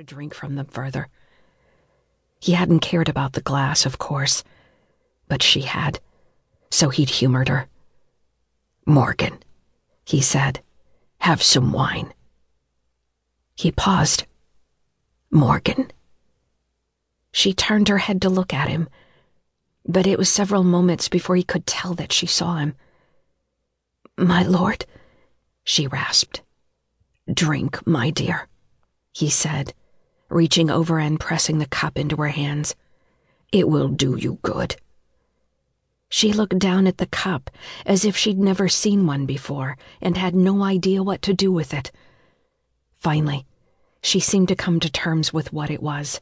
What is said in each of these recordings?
to drink from them further. He hadn't cared about the glass, of course, but she had, so he'd humored her. Morgan, he said, have some wine. He paused. Morgan. She turned her head to look at him, but it was several moments before he could tell that she saw him. My lord, she rasped. Drink, my dear, he said, reaching over and pressing the cup into her hands. It will do you good. She looked down at the cup as if she'd never seen one before and had no idea what to do with it. Finally, she seemed to come to terms with what it was.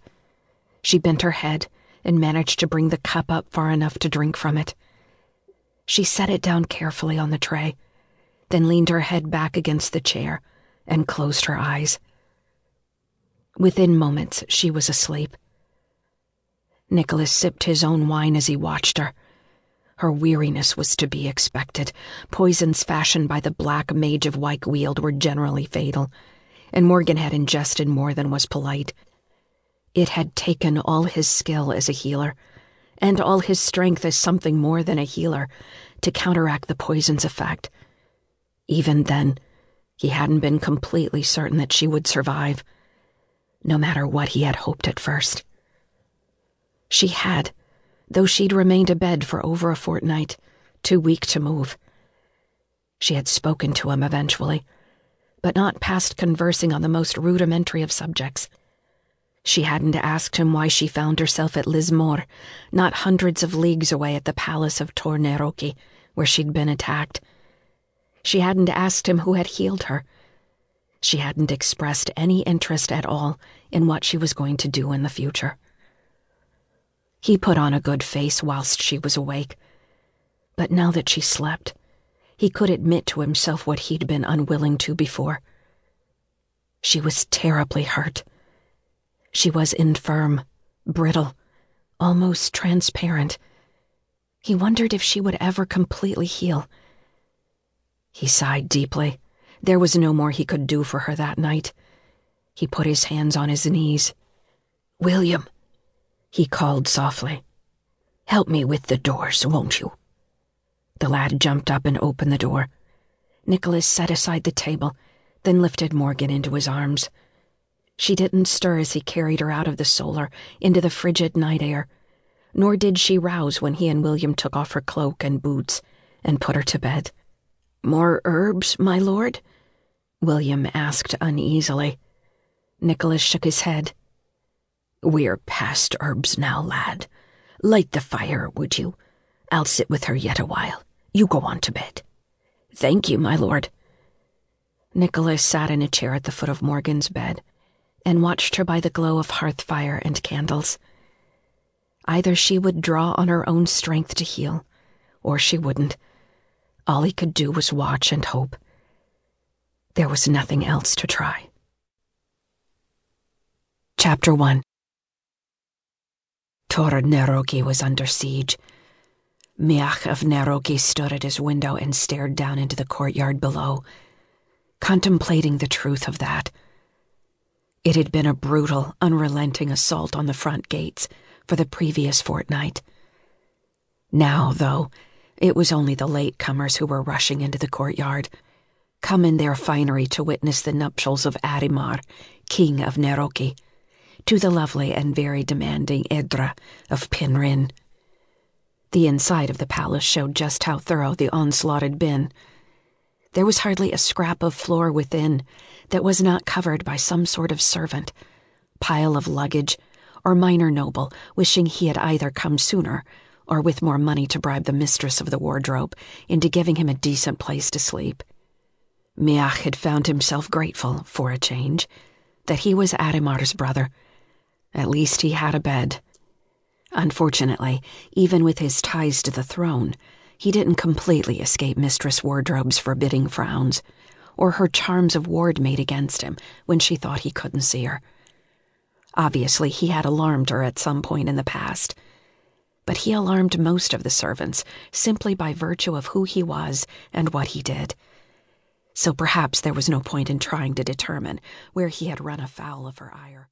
She bent her head and managed to bring the cup up far enough to drink from it. She set it down carefully on the tray, then leaned her head back against the chair and closed her eyes. Within moments, she was asleep. Nicholas sipped his own wine as he watched her. Her weariness was to be expected. Poisons fashioned by the black mage of Wychweald were generally fatal, and Morgan had ingested more than was polite. It had taken all his skill as a healer, and all his strength as something more than a healer, to counteract the poison's effect. Even then, he hadn't been completely certain that she would survive, no matter what he had hoped at first. She had, though she'd remained abed for over a fortnight, too weak to move. She had spoken to him eventually, but not past conversing on the most rudimentary of subjects. She hadn't asked him why she found herself at Lismore, not hundreds of leagues away at the palace of Tor where she'd been attacked. She hadn't asked him who had healed her. She hadn't expressed any interest at all in what she was going to do in the future. He put on a good face whilst she was awake, but now that she slept, he could admit to himself what he'd been unwilling to before. She was terribly hurt. She was infirm, brittle, almost transparent. He wondered if she would ever completely heal he sighed deeply. There was no more he could do for her that night. He put his hands on his knees. William, he called softly. Help me with the doors, won't you? The lad jumped up and opened the door. Nicholas set aside the table, then lifted Morgan into his arms. She didn't stir as he carried her out of the solar into the frigid night air, nor did she rouse when he and William took off her cloak and boots and put her to bed. More herbs, my lord? William asked uneasily. Nicholas shook his head. We're past herbs now, lad. Light the fire, would you? I'll sit with her yet a while. You go on to bed. Thank you, my lord. Nicholas sat in a chair at the foot of Morgan's bed and watched her by the glow of hearth fire and candles. Either she would draw on her own strength to heal, or she wouldn't all he could do was watch and hope. There was nothing else to try. Chapter 1 Tor Neroche was under siege. Miach of Neroche stood at his window and stared down into the courtyard below, contemplating the truth of that. It had been a brutal, unrelenting assault on the front gates for the previous fortnight. Now, though, it was only the latecomers who were rushing into the courtyard, come in their finery to witness the nuptials of Adhemar, king of Neroche, to the lovely and very demanding Edra of Penryn. The inside of the palace showed just how thorough the onslaught had been. There was hardly a scrap of floor within that was not covered by some sort of servant, pile of luggage, or minor noble wishing he had either come sooner or with more money to bribe the mistress of the wardrobe into giving him a decent place to sleep. Miach had found himself grateful, for a change, that he was Adhemar's brother. At least he had a bed. Unfortunately, even with his ties to the throne, he didn't completely escape Mistress Wardrobe's forbidding frowns, or her charms of ward made against him when she thought he couldn't see her. Obviously, he had alarmed her at some point in the past but he alarmed most of the servants simply by virtue of who he was and what he did. So perhaps there was no point in trying to determine where he had run afoul of her ire.